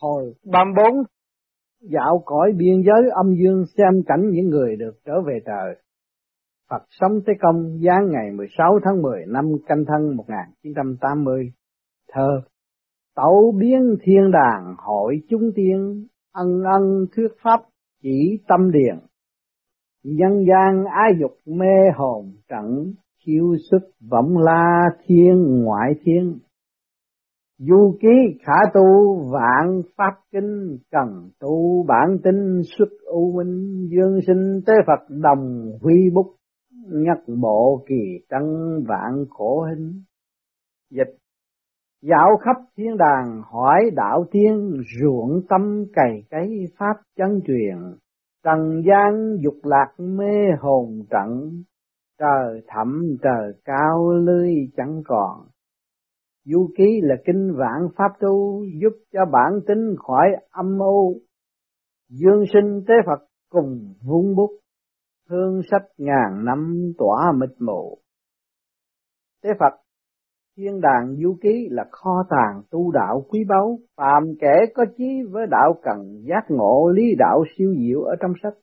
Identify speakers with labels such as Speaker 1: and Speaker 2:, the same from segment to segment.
Speaker 1: Hồi 34 dạo cõi biên giới âm dương xem cảnh những người được trở về trời. Phật sống tới Công giáng ngày 16 tháng 10 năm canh thân 1980. Thơ Tẩu biến thiên đàng hội chúng tiên, ân ân thuyết pháp chỉ tâm điền. Nhân gian ái dục mê hồn trận, chiêu xuất vọng la thiên ngoại thiên. Du ký khả tu vạn pháp kinh, cần tu bản tinh xuất ưu minh, dương sinh tế Phật đồng huy bút, nhất bộ kỳ tân vạn khổ hình. Dịch Dạo khắp thiên đàng hỏi đạo tiên ruộng tâm cày cấy pháp chân truyền, trần gian dục lạc mê hồn trận, trời thẳm trời cao lưới chẳng còn. Du ký là kinh vạn pháp tu giúp cho bản tính khỏi âm u, dương sinh tế Phật cùng vung bút, hương sách ngàn năm tỏa mịt mù. Tế Phật Thiên đàng du ký là kho tàng tu đạo quý báu, phàm kẻ có chí với đạo cần giác ngộ lý đạo siêu diệu ở trong sách,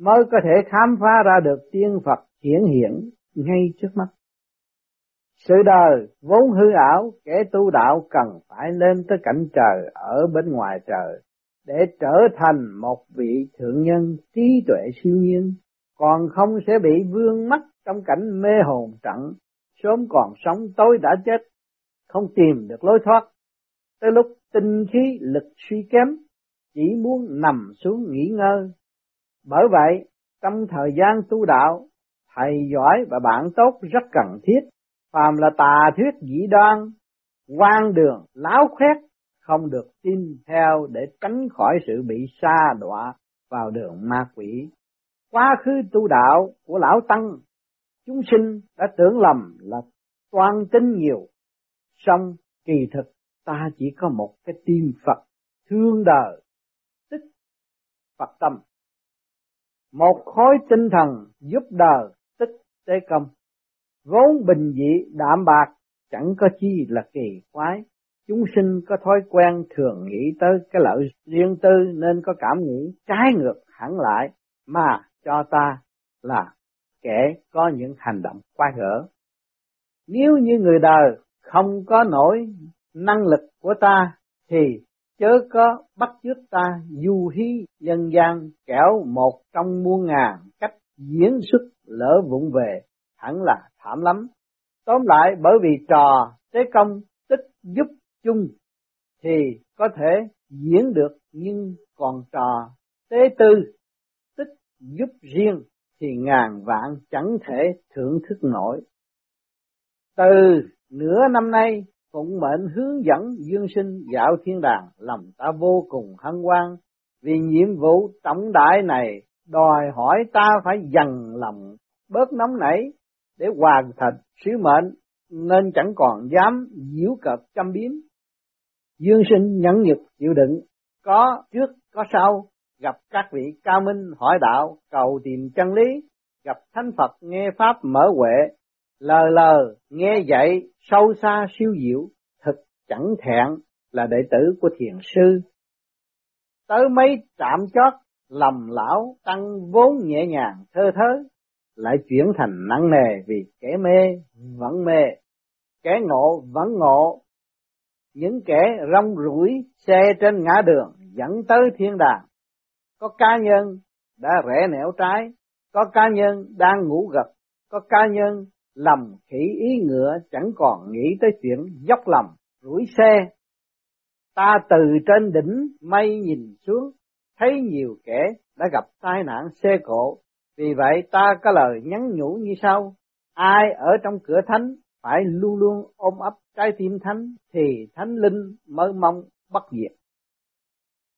Speaker 1: mới có thể khám phá ra được tiên Phật hiển hiện ngay trước mắt. Sự đời vốn hư ảo, kẻ tu đạo cần phải lên tới cảnh trời ở bên ngoài trời, để trở thành một vị thượng nhân trí tuệ siêu nhiên, còn không sẽ bị vương mắc trong cảnh mê hồn trận sớm còn sống tối đã chết, không tìm được lối thoát. Tới lúc tinh khí lực suy kém, chỉ muốn nằm xuống nghỉ ngơi. Bởi vậy, trong thời gian tu đạo, thầy giỏi và bạn tốt rất cần thiết. Phàm là tà thuyết dĩ đoan, quan đường, láo khoét, không được tin theo để tránh khỏi sự bị sa đọa vào đường ma quỷ. Quá khứ tu đạo của lão tăng chúng sinh đã tưởng lầm là toàn tính nhiều, song kỳ thực ta chỉ có một cái tim Phật thương đời, tích Phật tâm. Một khối tinh thần giúp đời tích tế công, vốn bình dị, đạm bạc, chẳng có chi là kỳ quái. Chúng sinh có thói quen thường nghĩ tới cái lợi riêng tư nên có cảm nghĩ trái ngược hẳn lại mà cho ta là kẻ có những hành động quái gở. Nếu như người đời không có nổi năng lực của ta, thì chớ có bắt chước ta du hí dân gian kẻo một trong muôn ngàn cách diễn xuất lỡ vụng về hẳn là thảm lắm. Tóm lại bởi vì trò tế công tích giúp chung thì có thể diễn được nhưng còn trò tế tư tích giúp riêng thì ngàn vạn chẳng thể thưởng thức nổi. Từ nửa năm nay, phụng mệnh hướng dẫn dương sinh dạo thiên đàng, làm ta vô cùng hân hoan, vì nhiệm vụ trọng đại này đòi hỏi ta phải dần lòng bớt nóng nảy để hoàn thành sứ mệnh, nên chẳng còn dám diễu cợt châm biếm. Dương sinh nhẫn nhục chịu đựng, có trước có sau, gặp các vị cao minh hỏi đạo, cầu tìm chân lý, gặp thánh Phật nghe Pháp mở huệ, lờ lờ nghe dạy sâu xa siêu diệu, thực chẳng thẹn là đệ tử của thiền sư. Tới mấy trạm chót, lầm lão tăng vốn nhẹ nhàng thơ thớ, lại chuyển thành nặng nề vì kẻ mê vẫn mê, kẻ ngộ vẫn ngộ. Những kẻ rong rủi xe trên ngã đường dẫn tới thiên đàng, có cá nhân đã rẽ nẻo trái, có cá nhân đang ngủ gật, có cá nhân lầm khỉ ý ngựa chẳng còn nghĩ tới chuyện dốc lầm, rủi xe. Ta từ trên đỉnh mây nhìn xuống, thấy nhiều kẻ đã gặp tai nạn xe cộ, vì vậy ta có lời nhắn nhủ như sau, ai ở trong cửa thánh phải luôn luôn ôm ấp trái tim thánh thì thánh linh mới mong bất diệt.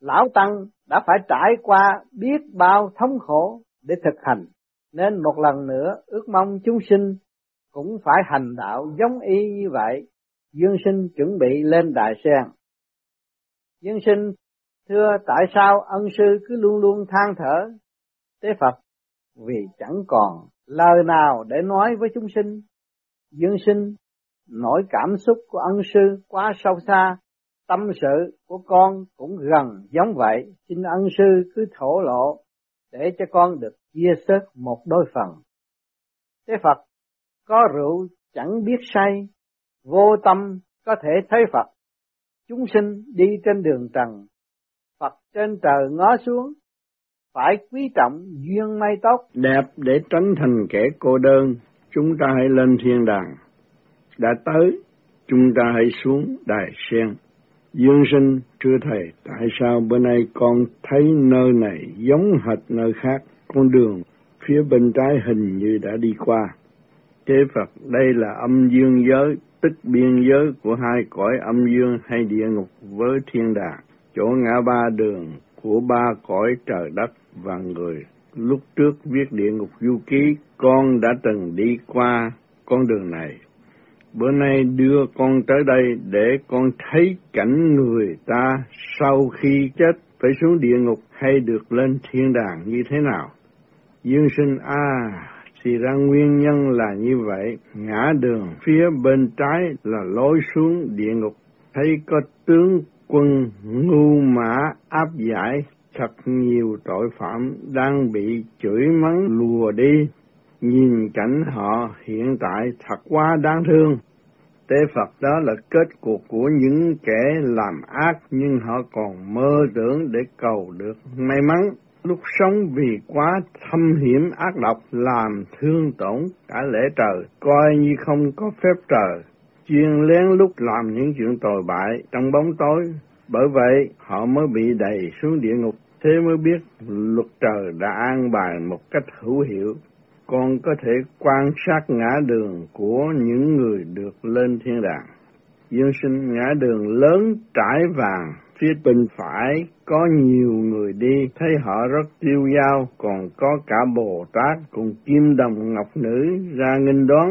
Speaker 1: Lão Tăng đã phải trải qua biết bao thống khổ để thực hành, nên một lần nữa ước mong chúng sinh cũng phải hành đạo giống y như vậy. Dương sinh chuẩn bị lên đại sen. Dương sinh thưa tại sao ân sư cứ luôn luôn than thở tế Phật vì chẳng còn lời nào để nói với chúng sinh. Dương sinh nỗi cảm xúc của ân sư quá sâu xa, tâm sự của con cũng gần giống vậy, xin ân sư cứ thổ lộ để cho con được chia sớt một đôi phần. Thế Phật có rượu chẳng biết say, vô tâm có thể thấy Phật. Chúng sinh đi trên đường trần, Phật trên trời ngó xuống, phải quý trọng duyên may tốt.
Speaker 2: Đẹp để tránh thành kẻ cô đơn, chúng ta hãy lên thiên đàng. Đã tới, chúng ta hãy xuống đài sen. Dương sinh, thưa Thầy, tại sao bữa nay con thấy nơi này giống hệt nơi khác, con đường phía bên trái hình như đã đi qua. Thế Phật, đây là âm dương giới, tức biên giới của hai cõi âm dương hay địa ngục với thiên đàng, chỗ ngã ba đường của ba cõi trời đất và người. Lúc trước viết địa ngục du ký, con đã từng đi qua con đường này. Bữa nay đưa con tới đây để con thấy cảnh người ta sau khi chết phải xuống địa ngục hay được lên thiên đàng như thế nào. Dương sinh A, à, thì ra nguyên nhân là như vậy, ngã đường phía bên trái là lối xuống địa ngục, thấy có tướng quân ngu mã áp giải thật nhiều tội phạm đang bị chửi mắng lùa đi. Nhìn cảnh họ hiện tại thật quá đáng thương. Tế Phật đó là kết cuộc của những kẻ làm ác nhưng họ còn mơ tưởng để cầu được may mắn. Lúc sống vì quá thâm hiểm ác độc làm thương tổn cả lễ trời, coi như không có phép trời, chuyên lén lúc làm những chuyện tồi bại trong bóng tối. Bởi vậy họ mới bị đầy xuống địa ngục, thế mới biết luật trời đã an bài một cách hữu hiệu. Con có thể quan sát ngã đường của những người được lên thiên đàng. Dương sinh ngã đường lớn trải vàng Phía bên phải có nhiều người đi, thấy họ rất tiêu dao, còn có cả Bồ Tát cùng Kim Đồng Ngọc Nữ ra nghênh đón.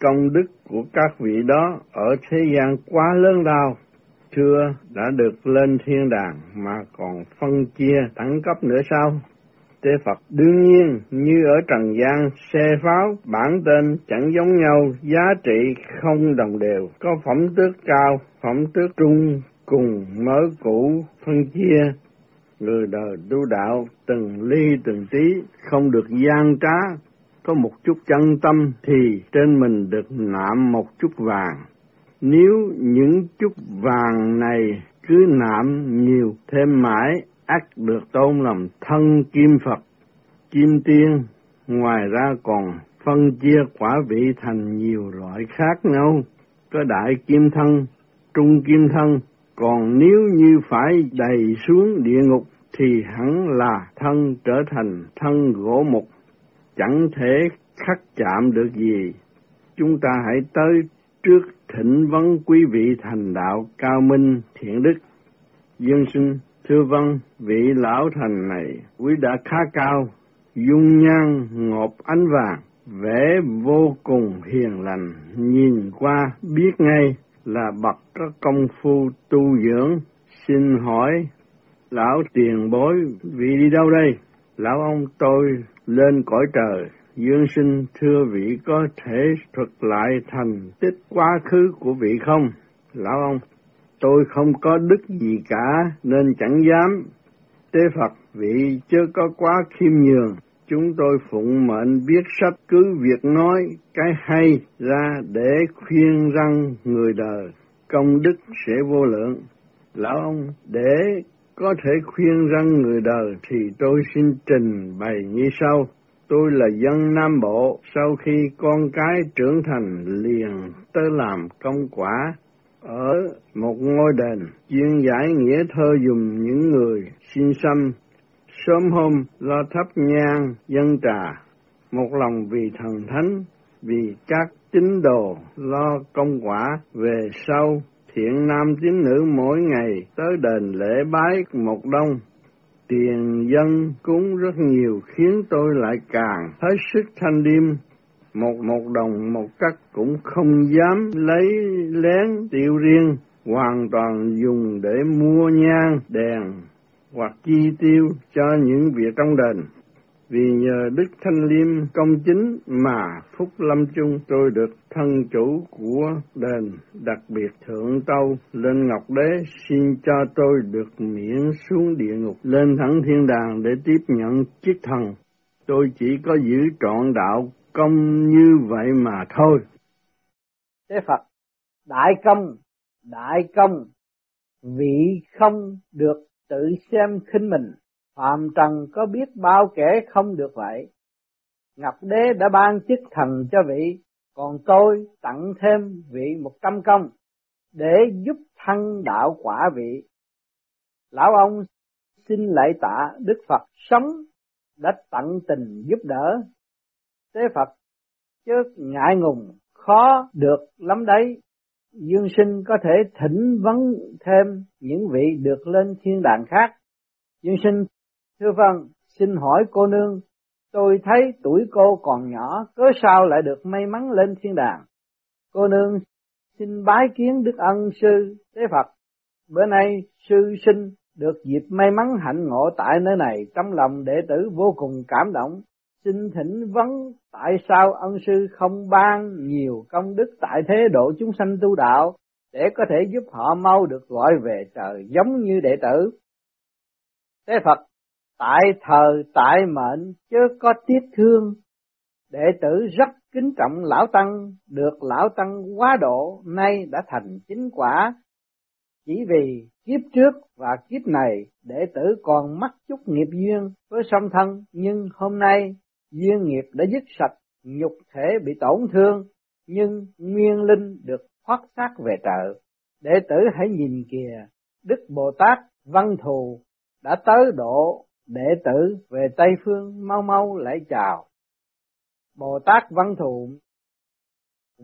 Speaker 2: Công đức của các vị đó ở thế gian quá lớn lao, chưa đã được lên thiên đàng mà còn phân chia đẳng cấp nữa sao? Tế Phật đương nhiên như ở trần gian xe pháo bản tên chẳng giống nhau, giá trị không đồng đều. Có phẩm tước cao, phẩm tước trung, cùng mớ cũ phân chia. Người đời tu đạo từng ly từng tí, không được gian trá. Có một chút chân tâm thì trên mình được nạm một chút vàng nếu những chút vàng này cứ nạm nhiều thêm mãi ắt được tôn làm thân kim Phật kim tiên ngoài ra còn phân chia quả vị thành nhiều loại khác nhau có đại kim thân trung kim thân còn nếu như phải đầy xuống địa ngục thì hẳn là thân trở thành thân gỗ mục, chẳng thể khắc chạm được gì. Chúng ta hãy tới trước thỉnh vấn quý vị thành đạo cao minh thiện đức. Dương sinh, thưa vâng, vị lão thành này, quý đã khá cao, dung nhan ngọc ánh vàng, vẻ vô cùng hiền lành, nhìn qua biết ngay là bậc có công phu tu dưỡng, xin hỏi lão tiền bối vị đi đâu đây? Lão ông tôi lên cõi trời, dương sinh thưa vị có thể thuật lại thành tích quá khứ của vị không? Lão ông, tôi không có đức gì cả nên chẳng dám. Tế Phật vị chưa có quá khiêm nhường, chúng tôi phụng mệnh biết sách cứ việc nói cái hay ra để khuyên răng người đời công đức sẽ vô lượng lão ông để có thể khuyên răng người đời thì tôi xin trình bày như sau tôi là dân nam bộ. Sau khi con cái trưởng thành liền tới làm công quả ở một ngôi đền. Chuyên giải nghĩa thơ dùng những người xin xăm sớm hôm lo thắp nhang dân trà, một lòng vì thần thánh, vì các tín đồ lo công quả. Về sau thiện nam tín nữ mỗi ngày tới đền lễ bái một đông tiền dân cúng rất nhiều, khiến tôi lại càng hết sức thanh điêm một một đồng một cắt cũng không dám lấy lén tiêu riêng, hoàn toàn dùng để mua nhang, đèn hoặc chi tiêu cho những việc trong đền vì nhờ Đức Thanh Liêm công chính mà Phúc Lâm Chung tôi được thân chủ của đền đặc biệt thượng tâu lên Ngọc Đế xin cho tôi được miễn xuống địa ngục lên thẳng thiên đàng để tiếp nhận chức thần. Tôi chỉ có giữ trọn đạo công như vậy mà thôi.
Speaker 1: Thế Phật, đại công, đại công, vị không được tự xem khinh mình Phạm Trần có biết bao kẻ không được vậy. Ngọc Đế đã ban chức thần cho vị, còn tôi tặng thêm vị một trăm công, để giúp thăng đạo quả vị. Lão ông xin lại tạ Đức Phật sống đã tận tình giúp đỡ. Tế Phật chứ ngại ngùng khó được lắm đấy. Dương sinh có thể thỉnh vấn thêm những vị được lên thiên đàng khác. Dương sinh Thưa vâng, xin hỏi cô nương, tôi thấy tuổi cô còn nhỏ, cớ sao lại được may mắn lên thiên đàng? Cô nương xin bái kiến Đức Ân Sư thế Phật. Bữa nay sư sinh được dịp may mắn hạnh ngộ tại nơi này trong lòng đệ tử vô cùng cảm động. Xin thỉnh vấn tại sao ân sư không ban nhiều công đức tại thế độ chúng sanh tu đạo để có thể giúp họ mau được gọi về trời giống như đệ tử. thế Phật tại thờ, tại mệnh chứ có tiếc thương. Đệ tử rất kính trọng lão tăng, được lão tăng quá độ, nay đã thành chính quả. Chỉ vì kiếp trước và kiếp này, đệ tử còn mắc chút nghiệp duyên với song thân, nhưng hôm nay, duyên nghiệp đã dứt sạch, nhục thể bị tổn thương, nhưng nguyên linh được thoát xác về trợ. Đệ tử hãy nhìn kìa, đức bồ tát văn thù đã tới độ đệ tử về Tây Phương mau mau lại chào. Bồ Tát Văn Thụ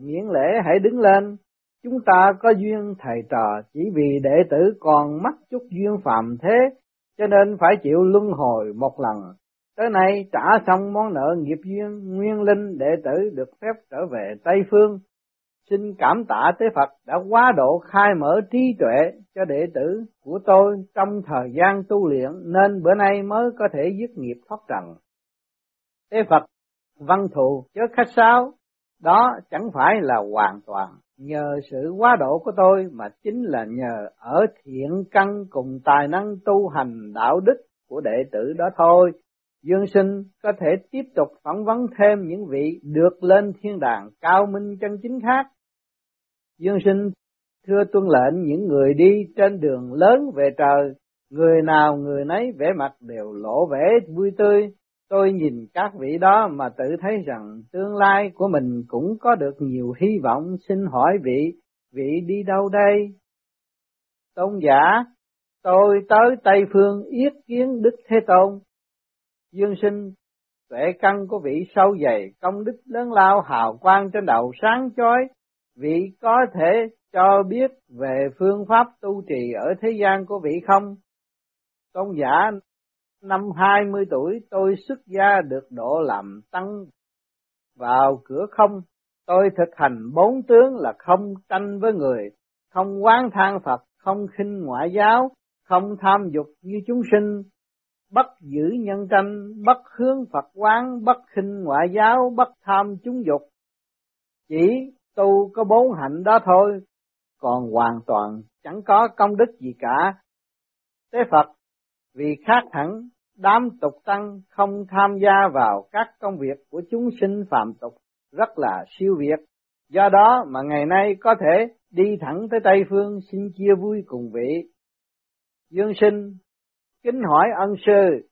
Speaker 1: miễn lễ hãy đứng lên, chúng ta có duyên thầy trò chỉ vì đệ tử còn mắc chút duyên phạm thế, cho nên phải chịu luân hồi một lần. Tới nay trả xong món nợ nghiệp duyên, nguyên linh đệ tử được phép trở về Tây Phương, Xin cảm tạ tế Phật đã quá độ khai mở trí tuệ cho đệ tử của tôi trong thời gian tu luyện nên bữa nay mới có thể dứt nghiệp thoát trần. Tế Phật văn thù chớ khách sáo, đó chẳng phải là hoàn toàn nhờ sự quá độ của tôi mà chính là nhờ ở thiện căn cùng tài năng tu hành đạo đức của đệ tử đó thôi. Dương sinh có thể tiếp tục phỏng vấn thêm những vị được lên thiên đàng cao minh chân chính khác Dương sinh thưa tuân lệnh những người đi trên đường lớn về trời, người nào người nấy vẻ mặt đều lộ vẻ vui tươi. Tôi nhìn các vị đó mà tự thấy rằng tương lai của mình cũng có được nhiều hy vọng. Xin hỏi vị, vị đi đâu đây? Tôn giả, tôi tới Tây Phương yết kiến Đức Thế Tôn. Dương sinh, tuệ căn của vị sâu dày, công đức lớn lao hào quang trên đầu sáng chói, vị có thể cho biết về phương pháp tu trì ở thế gian của vị không? Tôn giả năm hai mươi tuổi tôi xuất gia được độ làm tăng vào cửa không. Tôi thực hành bốn tướng là không tranh với người, không quán than Phật, không khinh ngoại giáo, không tham dục như chúng sinh, bất giữ nhân tranh, bất hướng Phật quán, bất khinh ngoại giáo, bất tham chúng dục. Chỉ tu có bốn hạnh đó thôi, còn hoàn toàn chẳng có công đức gì cả. thế Phật vì khác hẳn đám tục tăng không tham gia vào các công việc của chúng sinh phạm tục rất là siêu việt. Do đó mà ngày nay có thể đi thẳng tới Tây Phương xin chia vui cùng vị. Dương sinh kính hỏi ân sư,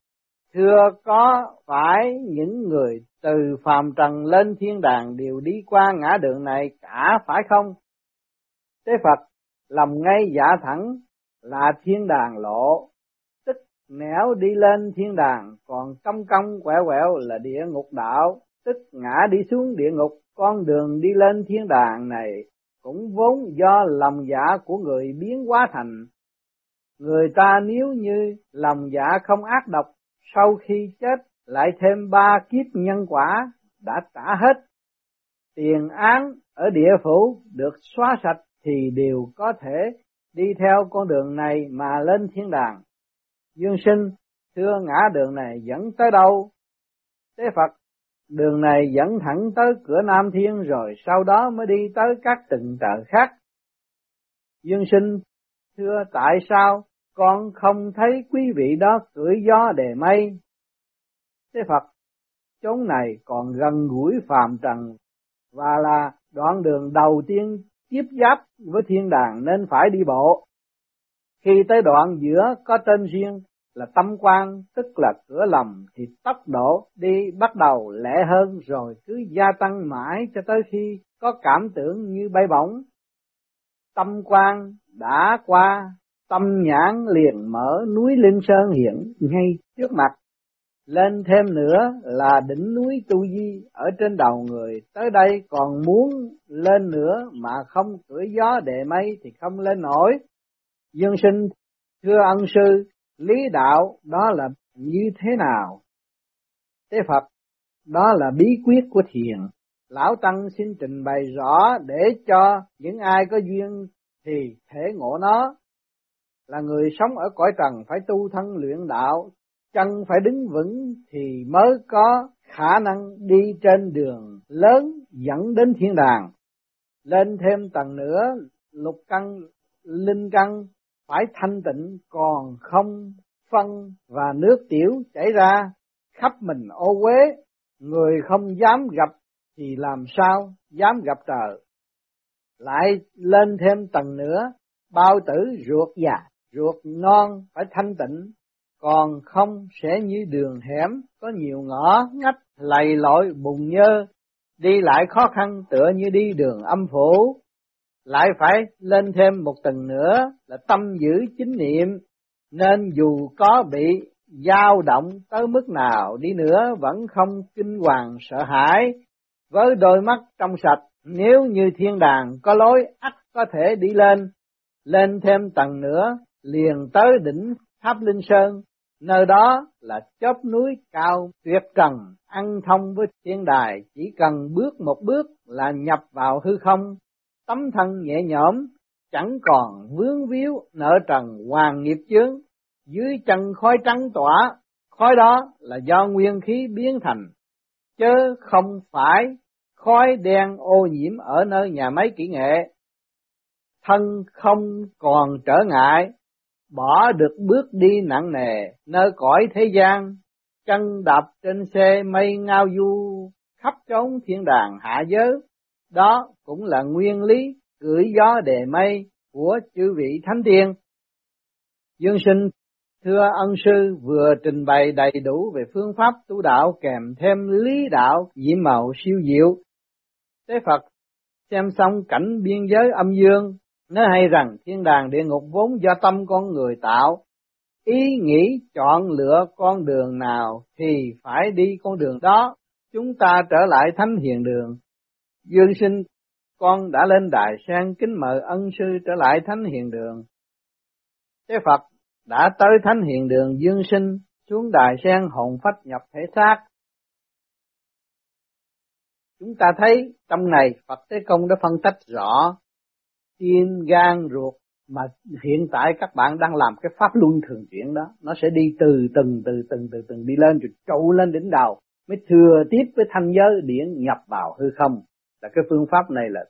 Speaker 1: thưa có phải những người từ phàm trần lên thiên đàng đều đi qua ngã đường này cả phải không? thế Phật lòng ngay dạ thẳng là thiên đàng lộ, tức nẻo đi lên thiên đàng, còn cong cong quẹo quẹo là địa ngục đạo, tức ngã đi xuống địa ngục, con đường đi lên thiên đàng này cũng vốn do lòng dạ của người biến hóa thành. Người ta nếu như lòng dạ không ác độc, sau khi chết lại thêm ba kiếp nhân quả đã trả hết. Tiền án ở địa phủ được xóa sạch thì đều có thể đi theo con đường này mà lên thiên đàng. Dương sinh, thưa ngã đường này dẫn tới đâu? Tế Phật đường này dẫn thẳng tới cửa Nam Thiên rồi sau đó mới đi tới các từng trợ khác. Dương sinh thưa tại sao con không thấy quý vị đó cưỡi gió đề mây? Thế Phật, chốn này còn gần gũi phàm trần và là đoạn đường đầu tiên tiếp giáp với thiên đàng nên phải đi bộ. Khi tới đoạn giữa có tên riêng là tâm quan tức là cửa lầm thì tốc độ đi bắt đầu lẹ hơn rồi cứ gia tăng mãi cho tới khi có cảm tưởng như bay bổng. Tâm quan đã qua, tâm nhãn liền mở núi Linh Sơn hiện ngay trước mặt. Lên thêm nữa là đỉnh núi Tu Di ở trên đầu người, tới đây còn muốn lên nữa mà không cưỡi gió đệ mây thì không lên nổi. Dương sinh thưa ân sư, lý đạo đó là như thế nào? Thế Phật, đó là bí quyết của thiền. Lão Tăng xin trình bày rõ để cho những ai có duyên thì thể ngộ nó. Là người sống ở cõi trần phải tu thân luyện đạo, chân phải đứng vững thì mới có khả năng đi trên đường lớn dẫn đến thiên đàng. Lên thêm tầng nữa, lục căn, linh căn phải thanh tịnh còn không phân và nước tiểu chảy ra khắp mình ô uế người không dám gặp thì làm sao dám gặp trời lại lên thêm tầng nữa bao tử ruột già ruột non phải thanh tịnh còn không sẽ như đường hẻm có nhiều ngõ ngách lầy lội bùn nhơ. Đi lại khó khăn tựa như đi đường âm phủ. Lại phải lên thêm một tầng nữa là tâm giữ chính niệm, nên dù có bị dao động tới mức nào đi nữa vẫn không kinh hoàng sợ hãi, với đôi mắt trong sạch, nếu như thiên đàng có lối ắt có thể đi lên, lên thêm tầng nữa, liền tới đỉnh tháp Linh Sơn, nơi đó là chóp núi cao tuyệt trần, ăn thông với thiên đài, chỉ cần bước một bước là nhập vào hư không, tấm thân nhẹ nhõm, chẳng còn vướng víu nợ trần hoàng nghiệp chướng, dưới chân khói trắng tỏa, khói đó là do nguyên khí biến thành, chứ không phải khói đen ô nhiễm ở nơi nhà máy kỹ nghệ. Thân không còn trở ngại, bỏ được bước đi nặng nề nơi cõi thế gian, chân đạp trên xe mây ngao du khắp trốn thiên đàng hạ giới, đó cũng là nguyên lý gửi gió đề mây của chư vị thánh tiên. Dương sinh thưa ân sư vừa trình bày đầy đủ về phương pháp tu đạo kèm thêm lý đạo diễm màu siêu diệu. thế Phật xem xong cảnh biên giới âm dương, nó hay rằng thiên đàng địa ngục vốn do tâm con người tạo, ý nghĩ chọn lựa con đường nào thì phải đi con đường đó, chúng ta trở lại thánh hiền đường. Dương sinh con đã lên đài sen kính mời ân sư trở lại thánh hiền đường. Thế Phật đã tới thánh hiền đường dương sinh, xuống đài sen hồn phách nhập thể xác. Chúng ta thấy trong này Phật Thế Công đã phân tách rõ tim, gan, ruột mà hiện tại các bạn đang làm cái pháp luân thường chuyển đó, nó sẽ đi từ từng từ từng từ từng đi lên rồi trụ lên đỉnh đầu mới thừa tiếp với thanh giới điển nhập vào hư không. Là cái phương pháp này là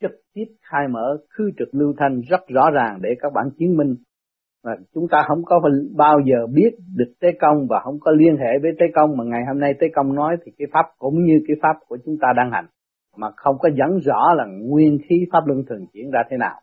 Speaker 1: trực tiếp khai mở khư trực lưu thanh rất rõ ràng để các bạn chứng minh. Và chúng ta không có bao giờ biết được tế công và không có liên hệ với tế công mà ngày hôm nay tế công nói thì cái pháp cũng như cái pháp của chúng ta đang hành mà không có dẫn rõ là nguyên khí pháp luân thường chuyển ra thế nào.